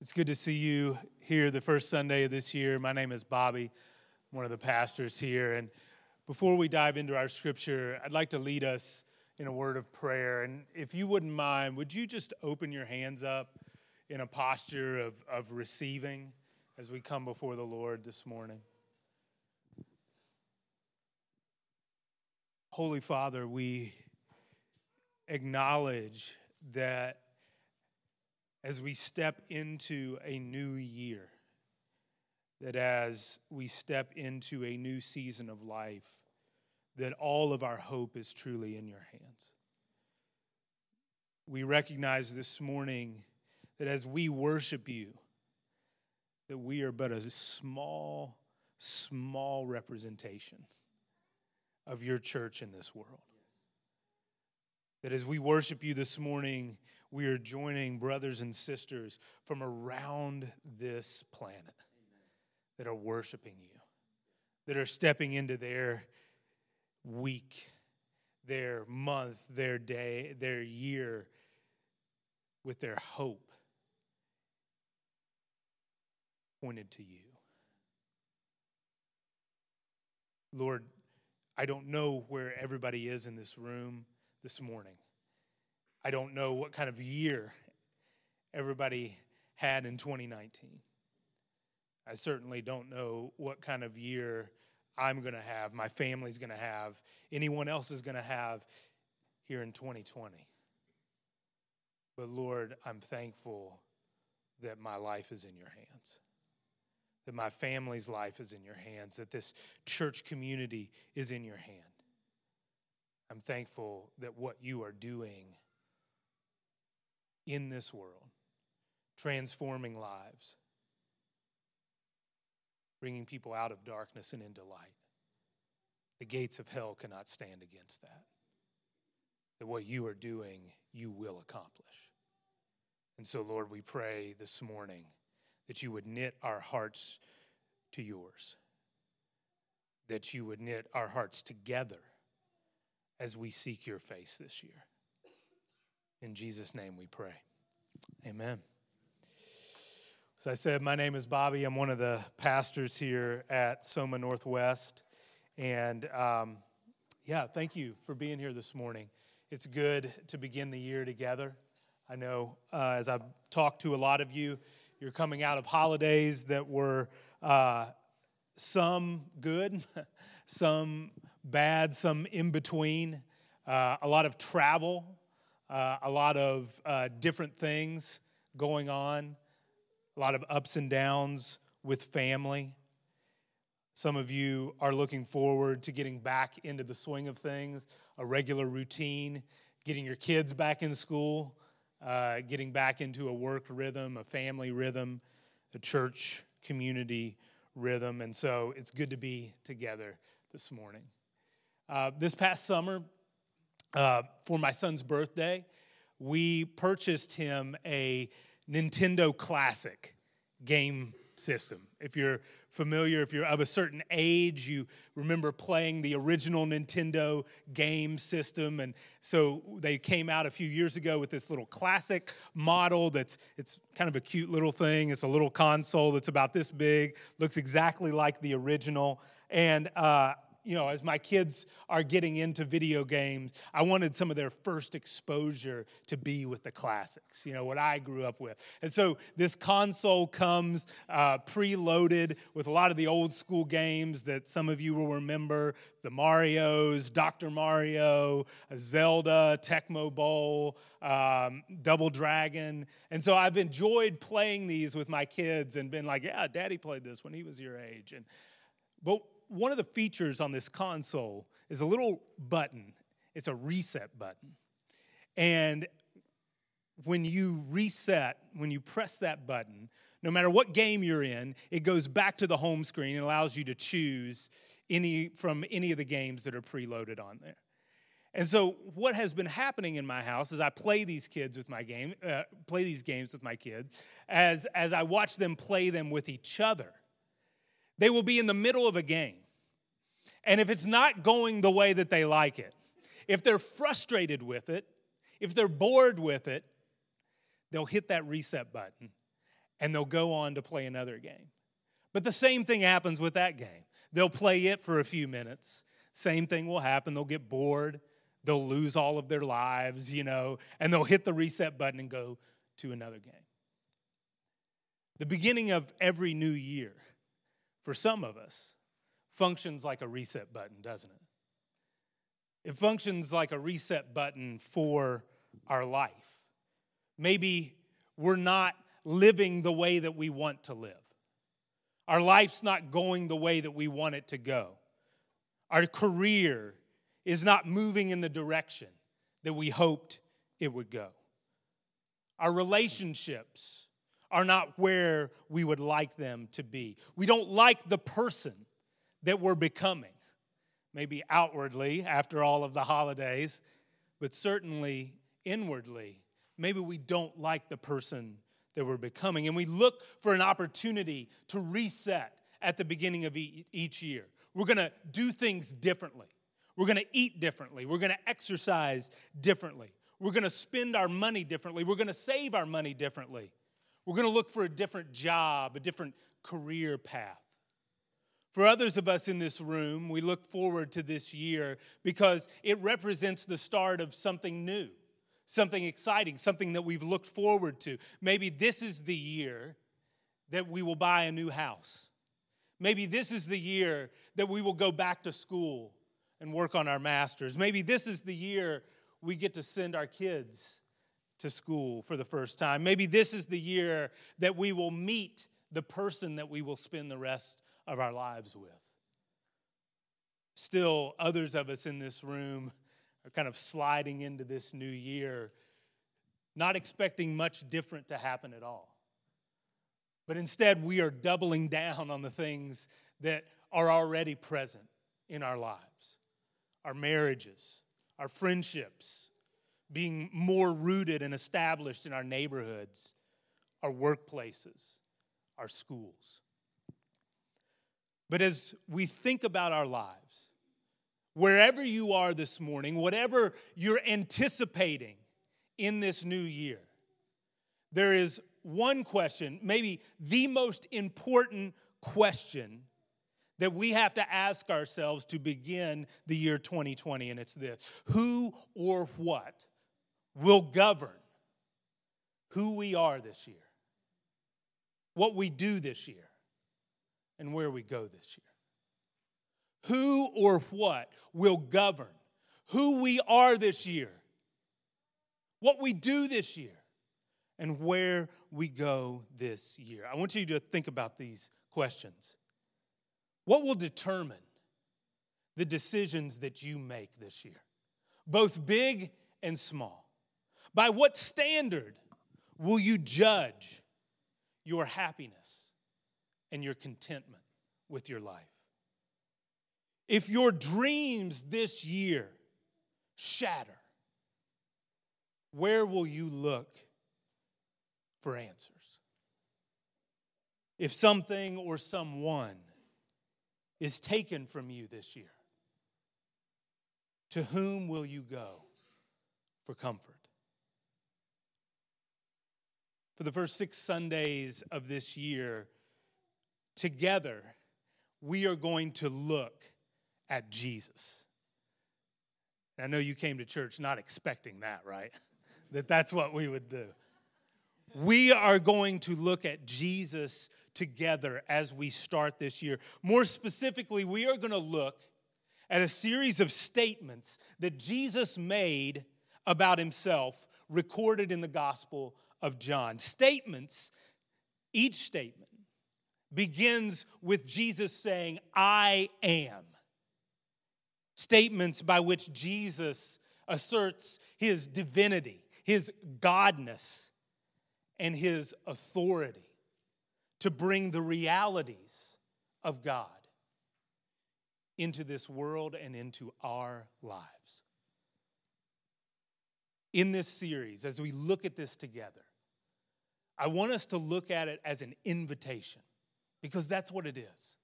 It's good to see you here the first Sunday of this year. My name is Bobby, I'm one of the pastors here. And before we dive into our scripture, I'd like to lead us in a word of prayer. And if you wouldn't mind, would you just open your hands up in a posture of, of receiving as we come before the Lord this morning? Holy Father, we acknowledge that as we step into a new year, that as we step into a new season of life, that all of our hope is truly in your hands. We recognize this morning that as we worship you, that we are but a small, small representation of your church in this world. That as we worship you this morning, we are joining brothers and sisters from around this planet that are worshiping you, that are stepping into their week, their month, their day, their year with their hope pointed to you. Lord, I don't know where everybody is in this room this morning. I don't know what kind of year everybody had in 2019. I certainly don't know what kind of year I'm going to have, my family's going to have, anyone else is going to have here in 2020. But Lord, I'm thankful that my life is in your hands, that my family's life is in your hands, that this church community is in your hand. I'm thankful that what you are doing in this world, transforming lives, bringing people out of darkness and into light. The gates of hell cannot stand against that. That what you are doing, you will accomplish. And so, Lord, we pray this morning that you would knit our hearts to yours, that you would knit our hearts together as we seek your face this year. In Jesus' name we pray. Amen. So I said, my name is Bobby. I'm one of the pastors here at Soma Northwest. And um, yeah, thank you for being here this morning. It's good to begin the year together. I know uh, as I've talked to a lot of you, you're coming out of holidays that were uh, some good, some bad, some in between, uh, a lot of travel, uh, a lot of uh, different things going on, a lot of ups and downs with family. Some of you are looking forward to getting back into the swing of things, a regular routine, getting your kids back in school, uh, getting back into a work rhythm, a family rhythm, a church community rhythm. And so it's good to be together this morning. Uh, this past summer, uh, for my son's birthday, we purchased him a Nintendo Classic game system. If you're familiar, if you're of a certain age, you remember playing the original Nintendo game system. And so they came out a few years ago with this little classic model that's it's kind of a cute little thing. It's a little console that's about this big, looks exactly like the original. And uh, you know, as my kids are getting into video games, I wanted some of their first exposure to be with the classics, you know, what I grew up with. And so this console comes uh, preloaded with a lot of the old school games that some of you will remember the Marios, Dr. Mario, Zelda, Tecmo Bowl, um, Double Dragon. And so I've enjoyed playing these with my kids and been like, yeah, daddy played this when he was your age. And but one of the features on this console is a little button. It's a reset button. And when you reset, when you press that button, no matter what game you're in, it goes back to the home screen and allows you to choose any from any of the games that are preloaded on there. And so, what has been happening in my house is I play these kids with my game, uh, play these games with my kids, as as I watch them play them with each other. They will be in the middle of a game. And if it's not going the way that they like it, if they're frustrated with it, if they're bored with it, they'll hit that reset button and they'll go on to play another game. But the same thing happens with that game. They'll play it for a few minutes. Same thing will happen. They'll get bored. They'll lose all of their lives, you know, and they'll hit the reset button and go to another game. The beginning of every new year, for some of us, functions like a reset button, doesn't it? It functions like a reset button for our life. Maybe we're not living the way that we want to live. Our life's not going the way that we want it to go. Our career is not moving in the direction that we hoped it would go. Our relationships are not where we would like them to be. We don't like the person that we're becoming, maybe outwardly after all of the holidays, but certainly inwardly. Maybe we don't like the person that we're becoming. And we look for an opportunity to reset at the beginning of each year. We're to do things differently. We're to eat differently. We're to exercise differently. We're to spend our money differently. We're to save our money differently. We're going to look for a different job, a different career path. For others of us in this room, we look forward to this year because it represents the start of something new something exciting, something that we've looked forward to. Maybe this is the year that we will buy a new house. Maybe this is the year that we will go back to school and work on our masters. Maybe this is the year we get to send our kids to school for the first time. Maybe this is the year that we will meet the person that we will spend the rest of our lives with. Still, others of us in this room are kind of sliding into this new year, not expecting much different to happen at all. But instead, we are doubling down on the things that are already present in our lives our marriages, our friendships, being more rooted and established in our neighborhoods, our workplaces, our schools. But as we think about our lives, wherever you are this morning, whatever you're anticipating in this new year, there is one question, maybe the most important question that we have to ask ourselves to begin the year 2020, and it's this Who or what will govern who we are this year, what we do this year, and where we go this year? who or what will govern who we are this year, what we do this year, and where we go this year. I want you to think about these questions. What will determine the decisions that you make this year, both big and small? By what standard will you judge your happiness and your contentment with your life? If your dreams this year shatter, where will you look for answers? If something or someone is taken from you this year, to whom will you go for comfort? For the first six Sundays of this year, together, we are going to look at Jesus. And I know you came to church not expecting that, right? that that's what we would do. We are going to look at Jesus together as we start this year. More specifically, we are going to look at a series of statements that Jesus made about himself recorded in the Gospel of John. Statements, each statement begins with Jesus saying, I am statements by which Jesus asserts his divinity, his godness, and his authority to bring the realities of God into this world and into our lives. In this series, as we look at this together, I want us to look at it as an invitation because that's what it is.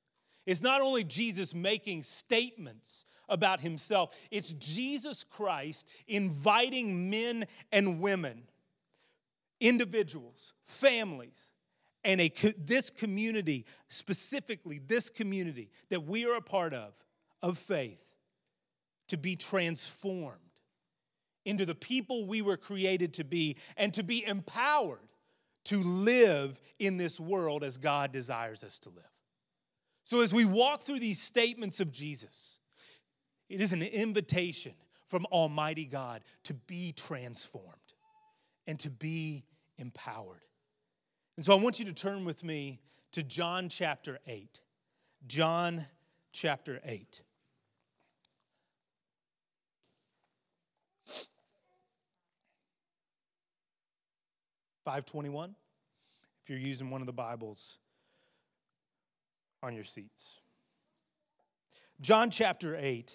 It's not only Jesus making statements about himself. It's Jesus Christ inviting men and women, individuals, families, and a, this community, specifically this community that we are a part of, of faith, to be transformed into the people we were created to be and to be empowered to live in this world as God desires us to live. So, as we walk through these statements of Jesus, it is an invitation from Almighty God to be transformed and to be empowered. And so, I want you to turn with me to John chapter 8. John chapter 8. 521 if you're using one of the Bibles on your seats. John chapter 8,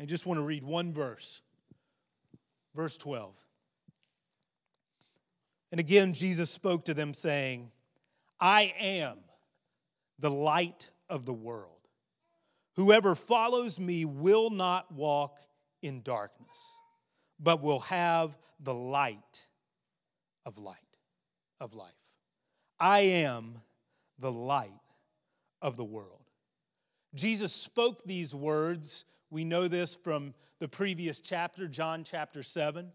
I just want to read one verse, verse 12. And again, Jesus spoke to them, saying, I am the light of the world. Whoever follows me will not walk in darkness, but will have the light of light of life. I am the light of the world. Jesus spoke these words. We know this from the previous chapter, John chapter 7.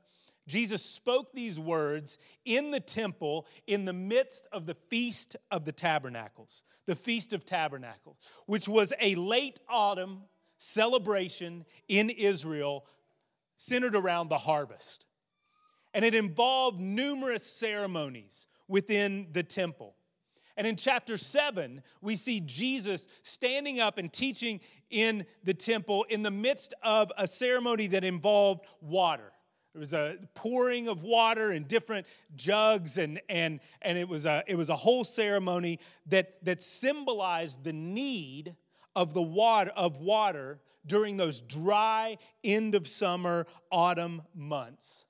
Jesus spoke these words in the temple in the midst of the Feast of the Tabernacles, the Feast of Tabernacles, which was a late autumn celebration in Israel centered around the harvest. And it involved numerous ceremonies within the temple. And in chapter 7, we see Jesus standing up and teaching in the temple in the midst of a ceremony that involved water. There was a pouring of water in different jugs, and, and, and it, was a, it was a whole ceremony that, that symbolized the need of the water of water during those dry end of summer autumn months.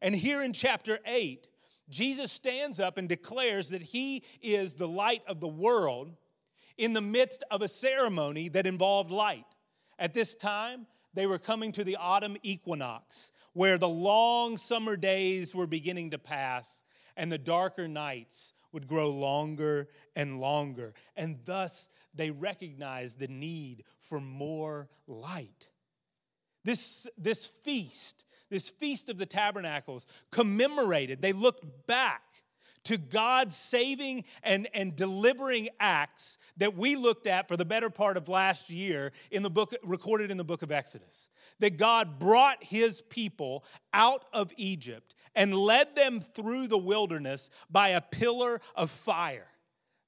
And here in chapter 8, Jesus stands up and declares that he is the light of the world in the midst of a ceremony that involved light. At this time, they were coming to the autumn equinox, where the long summer days were beginning to pass and the darker nights would grow longer and longer. And thus, they recognized the need for more light. This, this feast this Feast of the Tabernacles, commemorated, they looked back to God's saving and, and delivering acts that we looked at for the better part of last year in the book recorded in the book of Exodus. That God brought his people out of Egypt and led them through the wilderness by a pillar of fire.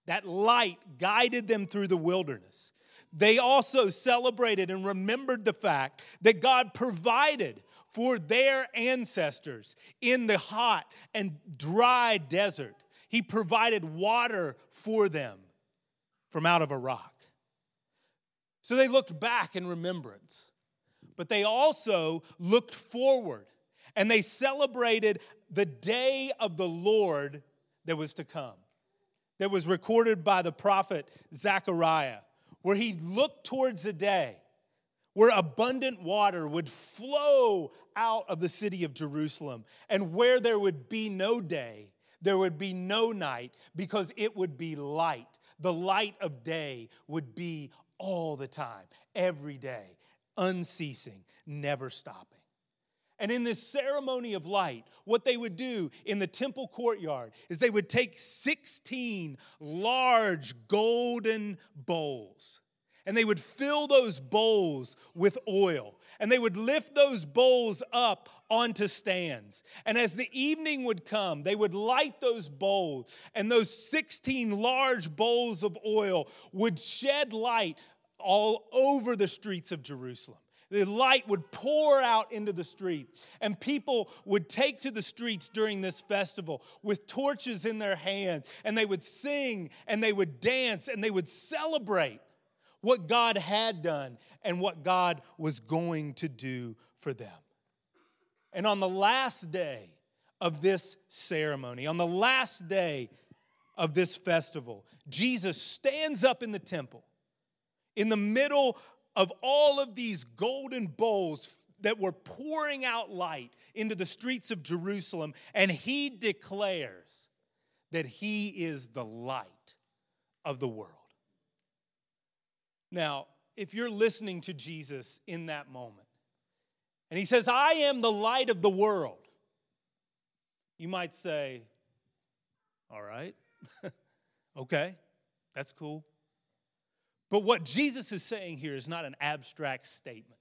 That light guided them through the wilderness. They also celebrated and remembered the fact that God provided for their ancestors in the hot and dry desert. He provided water for them from out of a rock. So they looked back in remembrance, but they also looked forward and they celebrated the day of the Lord that was to come, that was recorded by the prophet Zechariah, where he looked towards a day where abundant water would flow out of the city of Jerusalem, and where there would be no day, there would be no night, because it would be light. The light of day would be all the time, every day, unceasing, never stopping. And in this ceremony of light, what they would do in the temple courtyard is they would take 16 large golden bowls and they would fill those bowls with oil and they would lift those bowls up onto stands. And as the evening would come, they would light those bowls, and those 16 large bowls of oil would shed light all over the streets of Jerusalem. The light would pour out into the street, and people would take to the streets during this festival with torches in their hands, and they would sing and they would dance and they would celebrate what God had done and what God was going to do for them. And on the last day of this ceremony, on the last day of this festival, Jesus stands up in the temple in the middle of all of these golden bowls that were pouring out light into the streets of Jerusalem, and he declares that he is the light of the world. Now, if you're listening to Jesus in that moment, and he says, I am the light of the world, you might say, All right, okay, that's cool. But what Jesus is saying here is not an abstract statement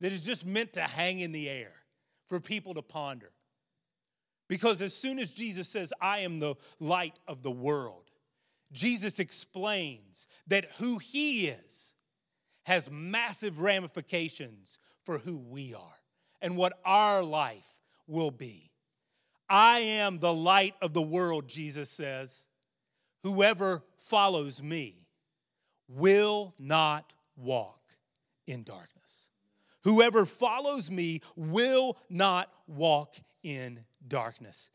that is just meant to hang in the air for people to ponder. Because as soon as Jesus says, I am the light of the world, Jesus explains that who he is has massive ramifications for who we are and what our life will be. I am the light of the world, Jesus says. Whoever follows me will not walk in darkness. Whoever follows me will not walk in darkness.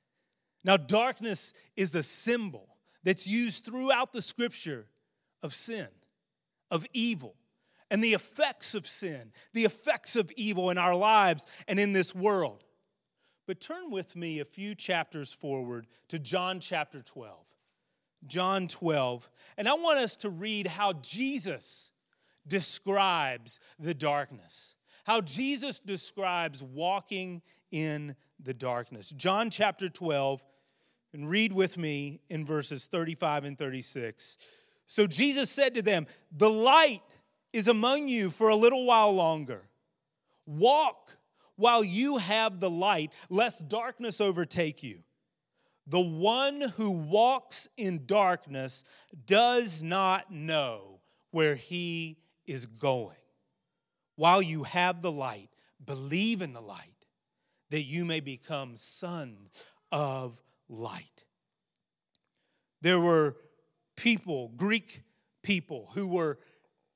Now, darkness is a symbol that's used throughout the scripture of sin, of evil, and the effects of sin, the effects of evil in our lives and in this world. But turn with me a few chapters forward to John chapter 12. John 12. And I want us to read how Jesus describes the darkness, how Jesus describes walking in the darkness. John chapter 12, and read with me in verses 35 and 36. So Jesus said to them, The light is among you for a little while longer. Walk while you have the light, lest darkness overtake you. The one who walks in darkness does not know where he is going. While you have the light, believe in the light that you may become sons of light. There were people, Greek people, who were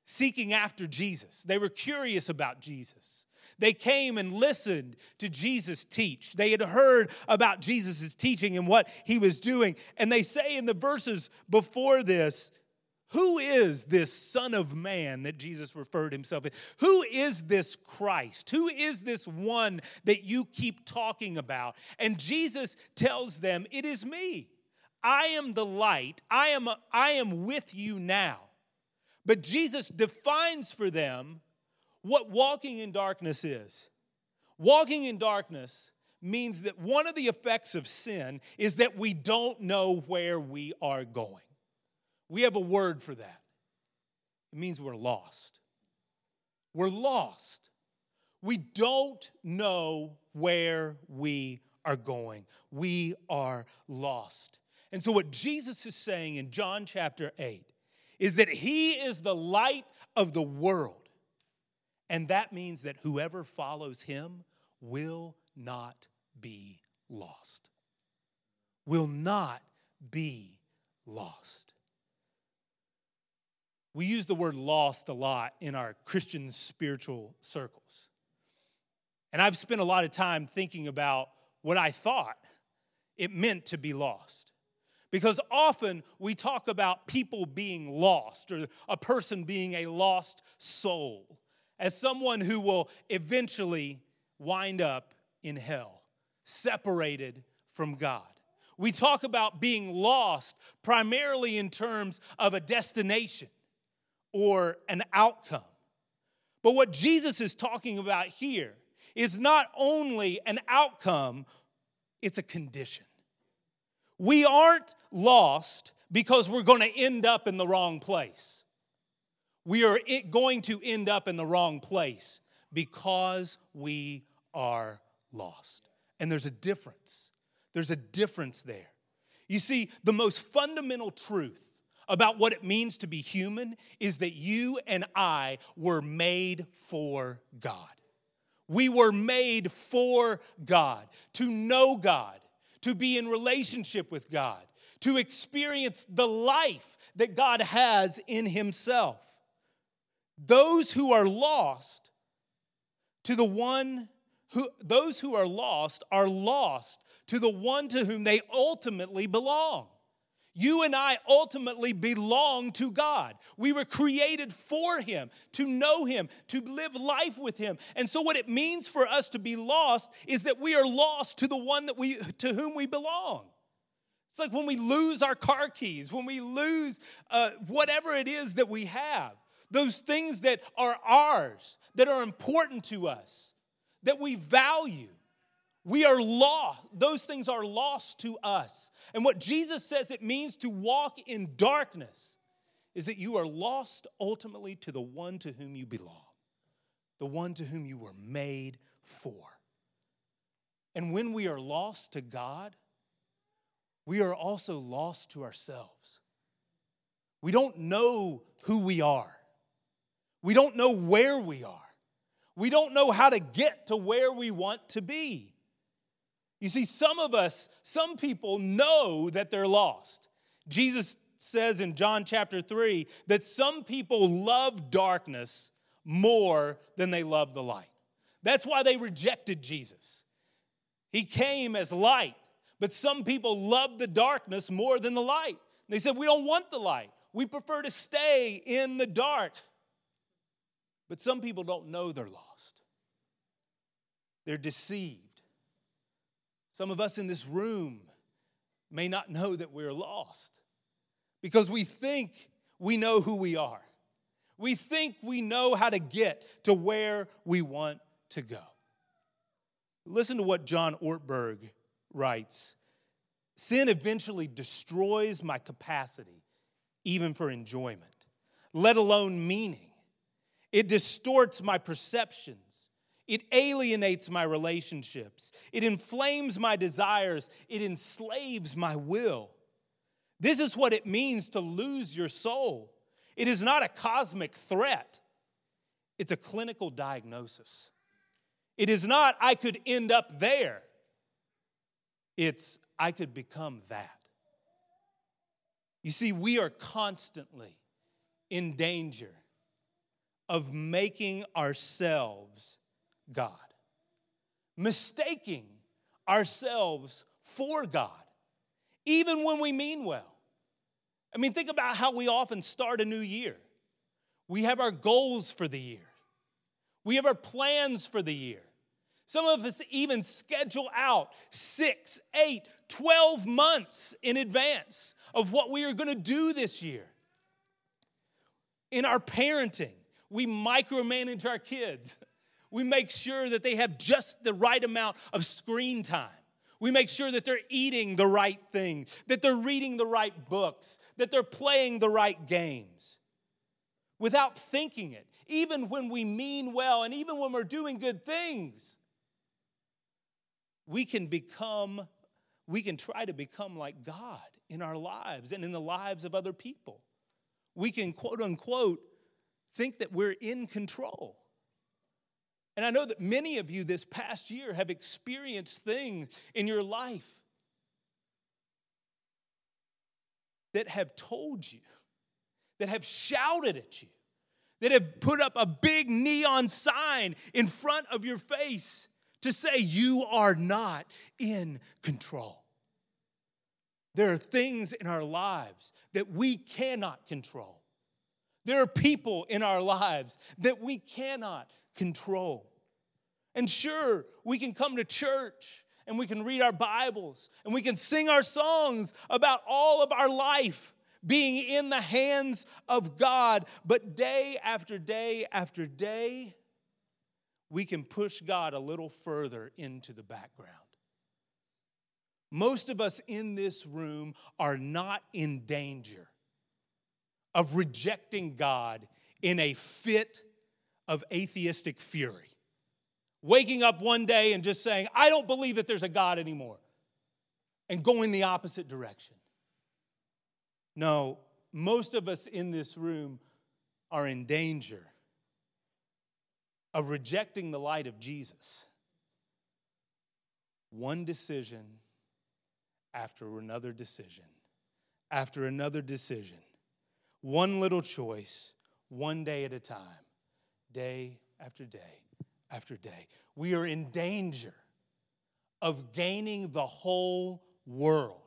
seeking after Jesus. They were curious about Jesus. They came and listened to Jesus teach. They had heard about Jesus' teaching and what he was doing. And they say in the verses before this, who is this Son of Man that Jesus referred himself to? Who is this Christ? Who is this one that you keep talking about? And Jesus tells them, It is me. I am the light. I am, I am with you now. But Jesus defines for them what walking in darkness is. Walking in darkness means that one of the effects of sin is that we don't know where we are going. We have a word for that. It means we're lost. We're lost. We don't know where we are going. We are lost. And so, what Jesus is saying in John chapter 8 is that He is the light of the world. And that means that whoever follows Him will not be lost. Will not be lost. We use the word lost a lot in our Christian spiritual circles. And I've spent a lot of time thinking about what I thought it meant to be lost. Because often we talk about people being lost or a person being a lost soul as someone who will eventually wind up in hell, separated from God. We talk about being lost primarily in terms of a destination or an outcome. But what Jesus is talking about here is not only an outcome, it's a condition. We aren't lost because we're going to end up in the wrong place. We are going to end up in the wrong place because we are lost. And there's a difference. There's a difference there. You see, the most fundamental truth about what it means to be human is that you and I were made for God. We were made for God, to know God, to be in relationship with God, to experience the life that God has in Himself. Those who are lost to the one who, those who are lost are lost to the one to whom they ultimately belong. You and I ultimately belong to God. We were created for Him, to know Him, to live life with Him. And so, what it means for us to be lost is that we are lost to the one that we, to whom we belong. It's like when we lose our car keys, when we lose uh, whatever it is that we have, those things that are ours, that are important to us, that we value. We are lost. Those things are lost to us. And what Jesus says it means to walk in darkness is that you are lost ultimately to the one to whom you belong, the one to whom you were made for. And when we are lost to God, we are also lost to ourselves. We don't know who we are. We don't know where we are. We don't know how to get to where we want to be. You see, some of us, some people know that they're lost. Jesus says in John chapter 3 that some people love darkness more than they love the light. That's why they rejected Jesus. He came as light, but some people love the darkness more than the light. They said, We don't want the light. We prefer to stay in the dark. But some people don't know they're lost, they're deceived. Some of us in this room may not know that we're lost because we think we know who we are. We think we know how to get to where we want to go. Listen to what John Ortberg writes Sin eventually destroys my capacity, even for enjoyment, let alone meaning. It distorts my perceptions. It alienates my relationships. It inflames my desires. It enslaves my will. This is what it means to lose your soul. It is not a cosmic threat, it's a clinical diagnosis. It is not, I could end up there. It's, I could become that. You see, we are constantly in danger of making ourselves God, mistaking ourselves for God, even when we mean well. I mean, think about how we often start a new year. We have our goals for the year, we have our plans for the year. Some of us even schedule out six, eight, 12 months in advance of what we are going to do this year. In our parenting, we micromanage our kids. We make sure that they have just the right amount of screen time. We make sure that they're eating the right things, that they're reading the right books, that they're playing the right games without thinking it, even when we mean well and even when we're doing good things. We can become, we can try to become like God in our lives and in the lives of other people. We can, quote unquote, think that we're in control. And I know that many of you this past year have experienced things in your life that have told you, that have shouted at you, that have put up a big neon sign in front of your face to say you are not in control. There are things in our lives that we cannot control. There are people in our lives that we cannot control. And sure, we can come to church and we can read our Bibles and we can sing our songs about all of our life being in the hands of God. But day after day after day, we can push God a little further into the background. Most of us in this room are not in danger of rejecting God in a fit of atheistic fury. Waking up one day and just saying, I don't believe that there's a God anymore, and going the opposite direction. No, most of us in this room are in danger of rejecting the light of Jesus. One decision after another decision, after another decision one little choice, one day at a time, day after day after day. We are in danger of gaining the whole world,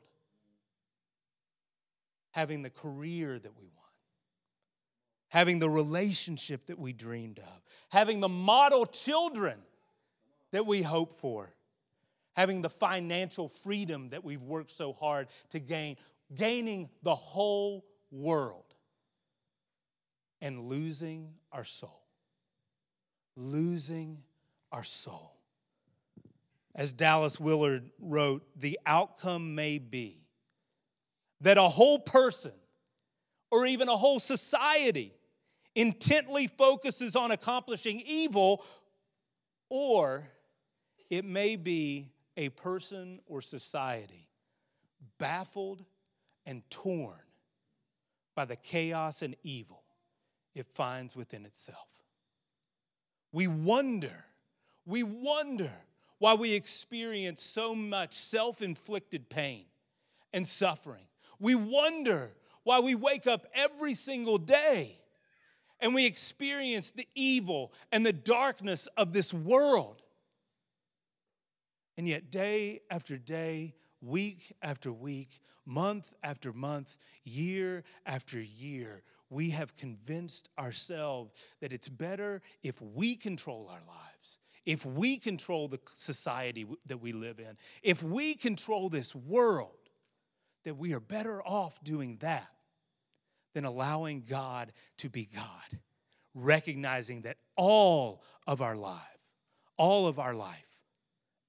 having the career that we want, having the relationship that we dreamed of, having the model children that we hope for, having the financial freedom that we've worked so hard to gain, gaining the whole world, and losing our soul. Losing our soul. As Dallas Willard wrote, the outcome may be that a whole person or even a whole society intently focuses on accomplishing evil, or it may be a person or society baffled and torn by the chaos and evil it finds within itself. We wonder, we wonder why we experience so much self inflicted pain and suffering. We wonder why we wake up every single day and we experience the evil and the darkness of this world. And yet, day after day, week after week, month after month, year after year, we have convinced ourselves that it's better if we control our lives, if we control the society that we live in, if we control this world, that we are better off doing that than allowing God to be God, recognizing that all of our life, all of our life,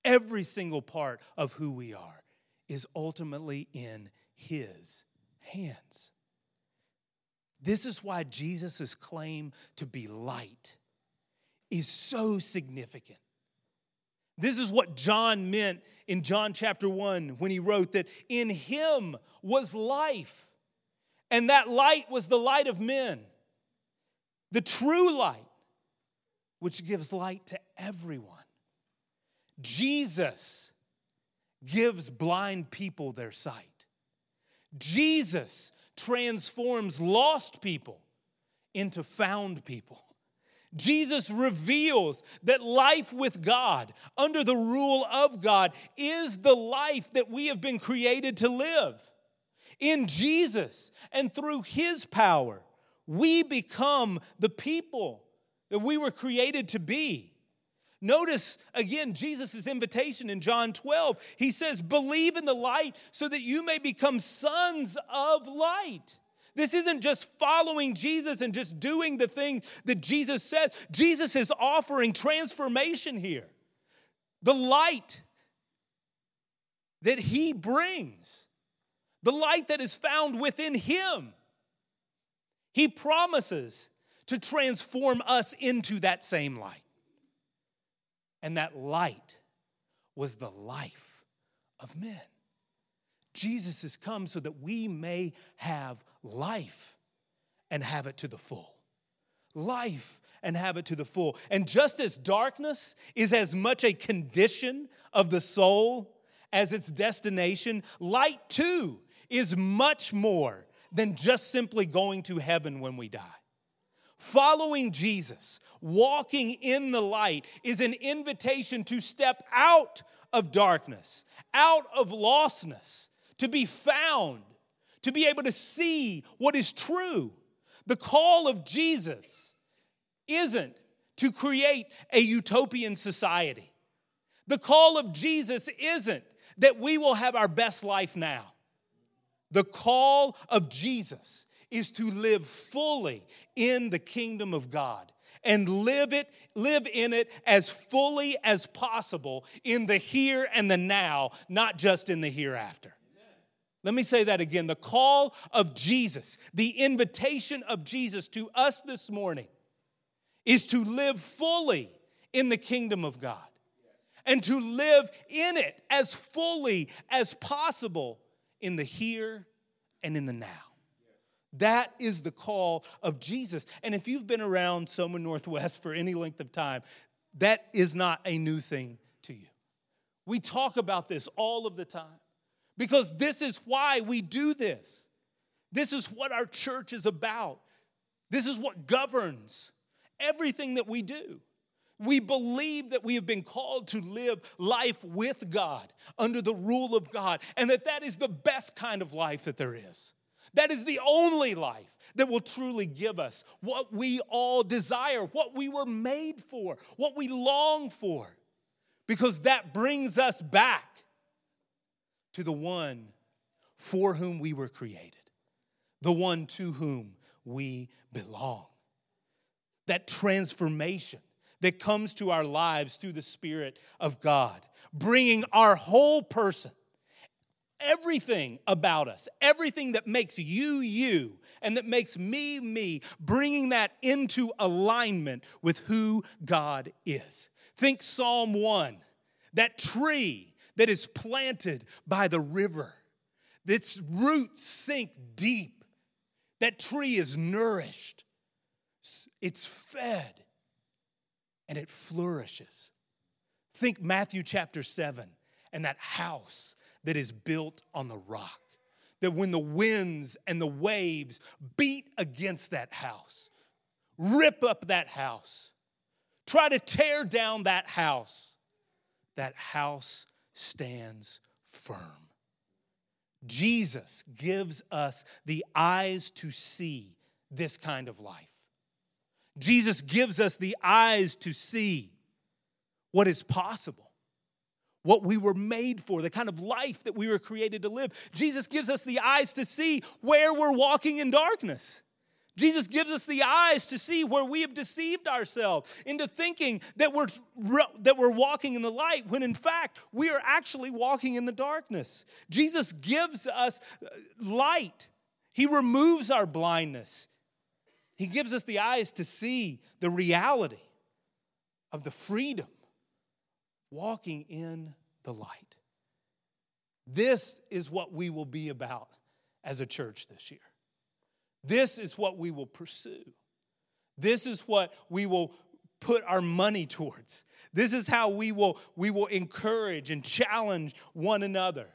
every single part of who we are is ultimately in His hands. This is why Jesus' claim to be light is so significant. This is what John meant in John chapter 1 when he wrote that in him was life, and that light was the light of men, the true light, which gives light to everyone. Jesus gives blind people their sight. Jesus transforms lost people into found people. Jesus reveals that life with God, under the rule of God, is the life that we have been created to live. In Jesus and through His power, we become the people that we were created to be. Notice again Jesus' invitation in John 12. He says, Believe in the light so that you may become sons of light. This isn't just following Jesus and just doing the things that Jesus says. Jesus is offering transformation here. The light that he brings, the light that is found within him. He promises to transform us into that same light. And that light was the life of men. Jesus has come so that we may have life and have it to the full. Life and have it to the full. And just as darkness is as much a condition of the soul as its destination, light too is much more than just simply going to heaven when we die. Following Jesus, walking in the light, is an invitation to step out of darkness, out of lostness, to be found, to be able to see what is true. The call of Jesus isn't to create a utopian society. The call of Jesus isn't that we will have our best life now. The call of Jesus is to live fully in the kingdom of God and live it live in it as fully as possible in the here and the now not just in the hereafter. Let me say that again. The call of Jesus the invitation of Jesus to us this morning is to live fully in the kingdom of God and to live in it as fully as possible in the here and in the now that is the call of Jesus. And if you've been around Soma Northwest for any length of time, that is not a new thing to you. We talk about this all of the time because this is why we do this. This is what our church is about. This is what governs everything that we do. We believe that we have been called to live life with God, under the rule of God, and that that is the best kind of life that there is. That is the only life that will truly give us what we all desire, what we were made for, what we long for. because that brings us back to the one for whom we were created, the one to whom we belong. That transformation that comes to our lives through the Spirit of God, bringing our whole person, everything about us, everything that makes you you and that makes me me, bringing that into alignment with who God is. Think Psalm 1, that tree that is planted by the river, its roots sink deep. That tree is nourished, it's fed, and it flourishes. Think Matthew chapter 7 and that house that is built on the rock. That when the winds and the waves beat against that house, rip up that house, try to tear down that house, that house stands firm. Jesus gives us the eyes to see this kind of life. Jesus gives us the eyes to see what is possible, what we were made for, the kind of life that we were created to live. Jesus gives us the eyes to see where we're walking in darkness. Jesus gives us the eyes to see where we have deceived ourselves into thinking that we're, that we're walking in the light when in fact we are actually walking in the darkness. Jesus gives us uh, light, He removes our blindness. He gives us the eyes to see the reality of the freedom walking in the light. This is what we will be about as a church this year. This is what we will pursue. This is what we will put our money towards. This is how we will, we will encourage and challenge one another.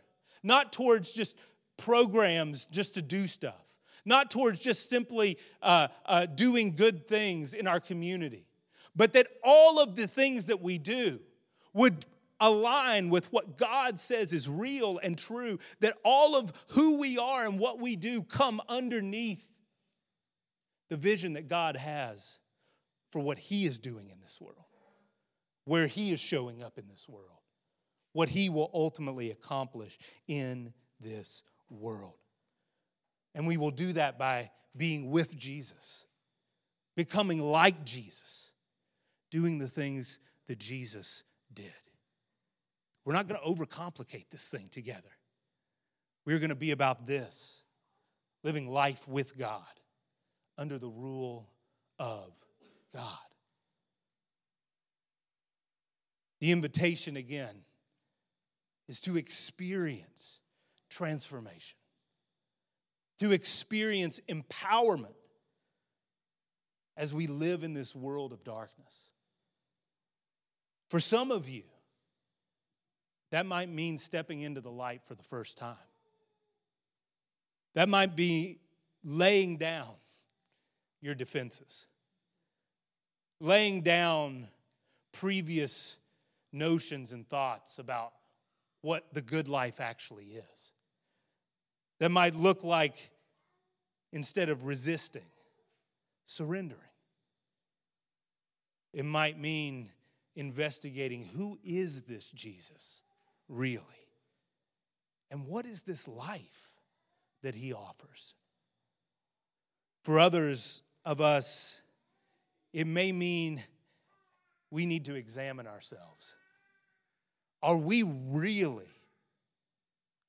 Not towards just programs just to do stuff, not towards just simply uh, uh, doing good things in our community, but that all of the things that we do would align with what God says is real and true, that all of who we are and what we do come underneath the vision that God has for what He is doing in this world, where He is showing up in this world, what He will ultimately accomplish in this world. And we will do that by being with Jesus, becoming like Jesus, doing the things that Jesus did. We're not going to overcomplicate this thing together. We're going to be about this living life with God under the rule of God. The invitation again is to experience transformation, to experience empowerment as we live in this world of darkness. For some of you, that might mean stepping into the light for the first time. That might be laying down your defenses, laying down previous notions and thoughts about what the good life actually is. That might look like, instead of resisting, surrendering. It might mean investigating who is this Jesus really? And what is this life that he offers? For others, of us, it may mean we need to examine ourselves. Are we really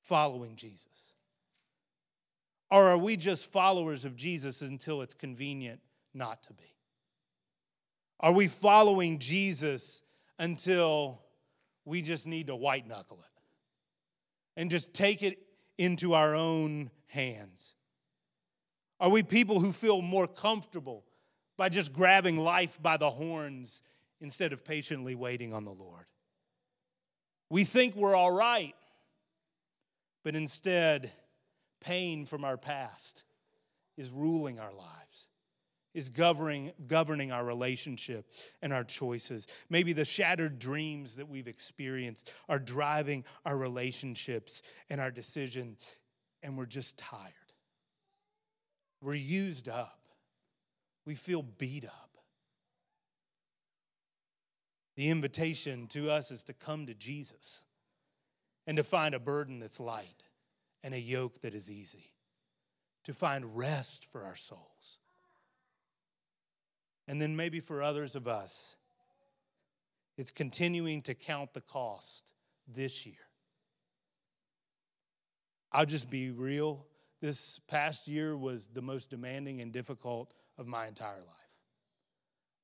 following Jesus? Or are we just followers of Jesus until it's convenient not to be? Are we following Jesus until we just need to white knuckle it and just take it into our own hands? Are we people who feel more comfortable by just grabbing life by the horns instead of patiently waiting on the Lord? We think we're all right, but instead, pain from our past is ruling our lives, is governing, governing our relationship and our choices. Maybe the shattered dreams that we've experienced are driving our relationships and our decisions, and we're just tired. We're used up. We feel beat up. The invitation to us is to come to Jesus and to find a burden that's light and a yoke that is easy, to find rest for our souls. And then maybe for others of us, it's continuing to count the cost this year. I'll just be real. This past year was the most demanding and difficult of my entire life.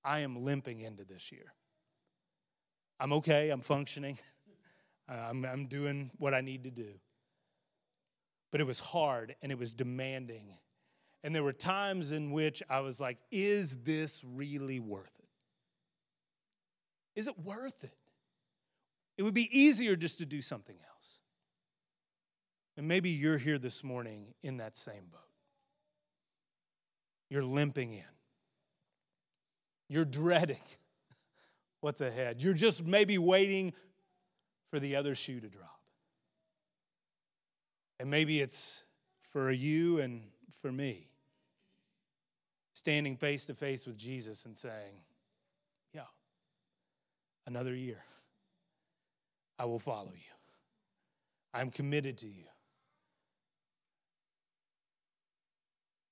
I am limping into this year. I'm okay, I'm functioning, I'm, I'm doing what I need to do. But it was hard and it was demanding. And there were times in which I was like, is this really worth it? Is it worth it? It would be easier just to do something else. And maybe you're here this morning in that same boat. You're limping in. You're dreading what's ahead. You're just maybe waiting for the other shoe to drop. And maybe it's for you and for me standing face to face with Jesus and saying, Yeah, another year. I will follow you. I'm committed to you.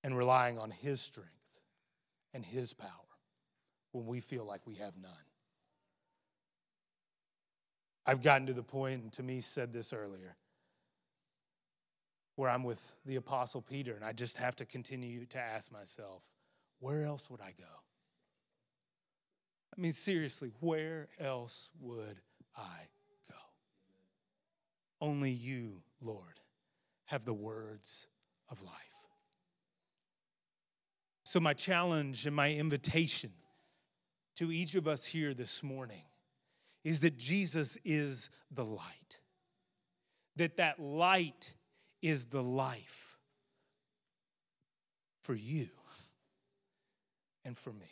And relying on His strength and His power when we feel like we have none. I've gotten to the point, and to me said this earlier, where I'm with the Apostle Peter, and I just have to continue to ask myself, where else would I go? I mean, seriously, where else would I go? Only you, Lord, have the words of life. So, my challenge and my invitation to each of us here this morning is that Jesus is the light. That that light is the life for you and for me.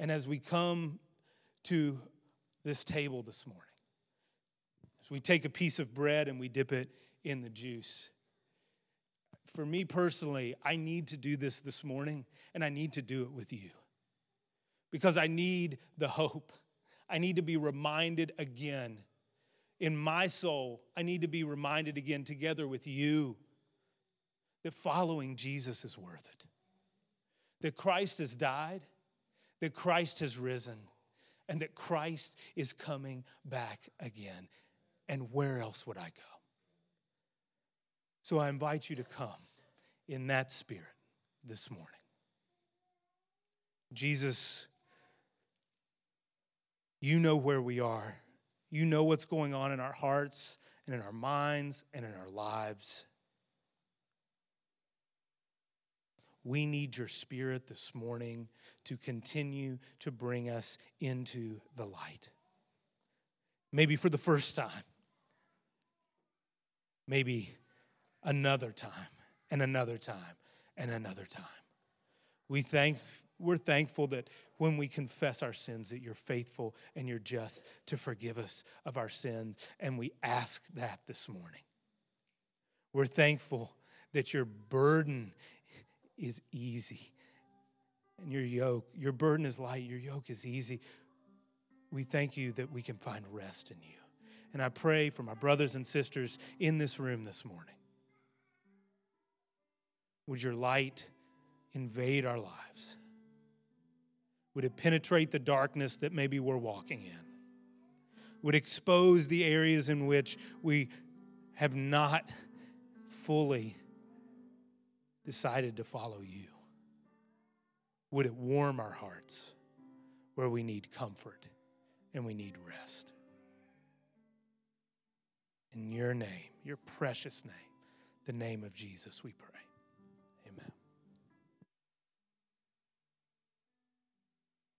And as we come to this table this morning, as we take a piece of bread and we dip it in the juice, for me personally, I need to do this this morning and I need to do it with you because I need the hope. I need to be reminded again in my soul, I need to be reminded again together with you that following Jesus is worth it that Christ has died, that Christ has risen, and that Christ is coming back again. And where else would I go? So I invite you to come in that spirit this morning. Jesus, you know where we are. You know what's going on in our hearts and in our minds and in our lives. We need your spirit this morning to continue to bring us into the light. Maybe for the first time, maybe another time, and another time, and another time. We thank, we're thankful that when we confess our sins, that you're faithful and you're just to forgive us of our sins, and we ask that this morning. We're thankful that your burden is easy. And your yoke, your burden is light, your yoke is easy. We thank you that we can find rest in you. And I pray for my brothers and sisters in this room this morning. Would your light invade our lives? Would it penetrate the darkness that maybe we're walking in? Would expose the areas in which we have not fully decided to follow you? Would it warm our hearts where we need comfort and we need rest? In your name, your precious name, the name of Jesus, we pray.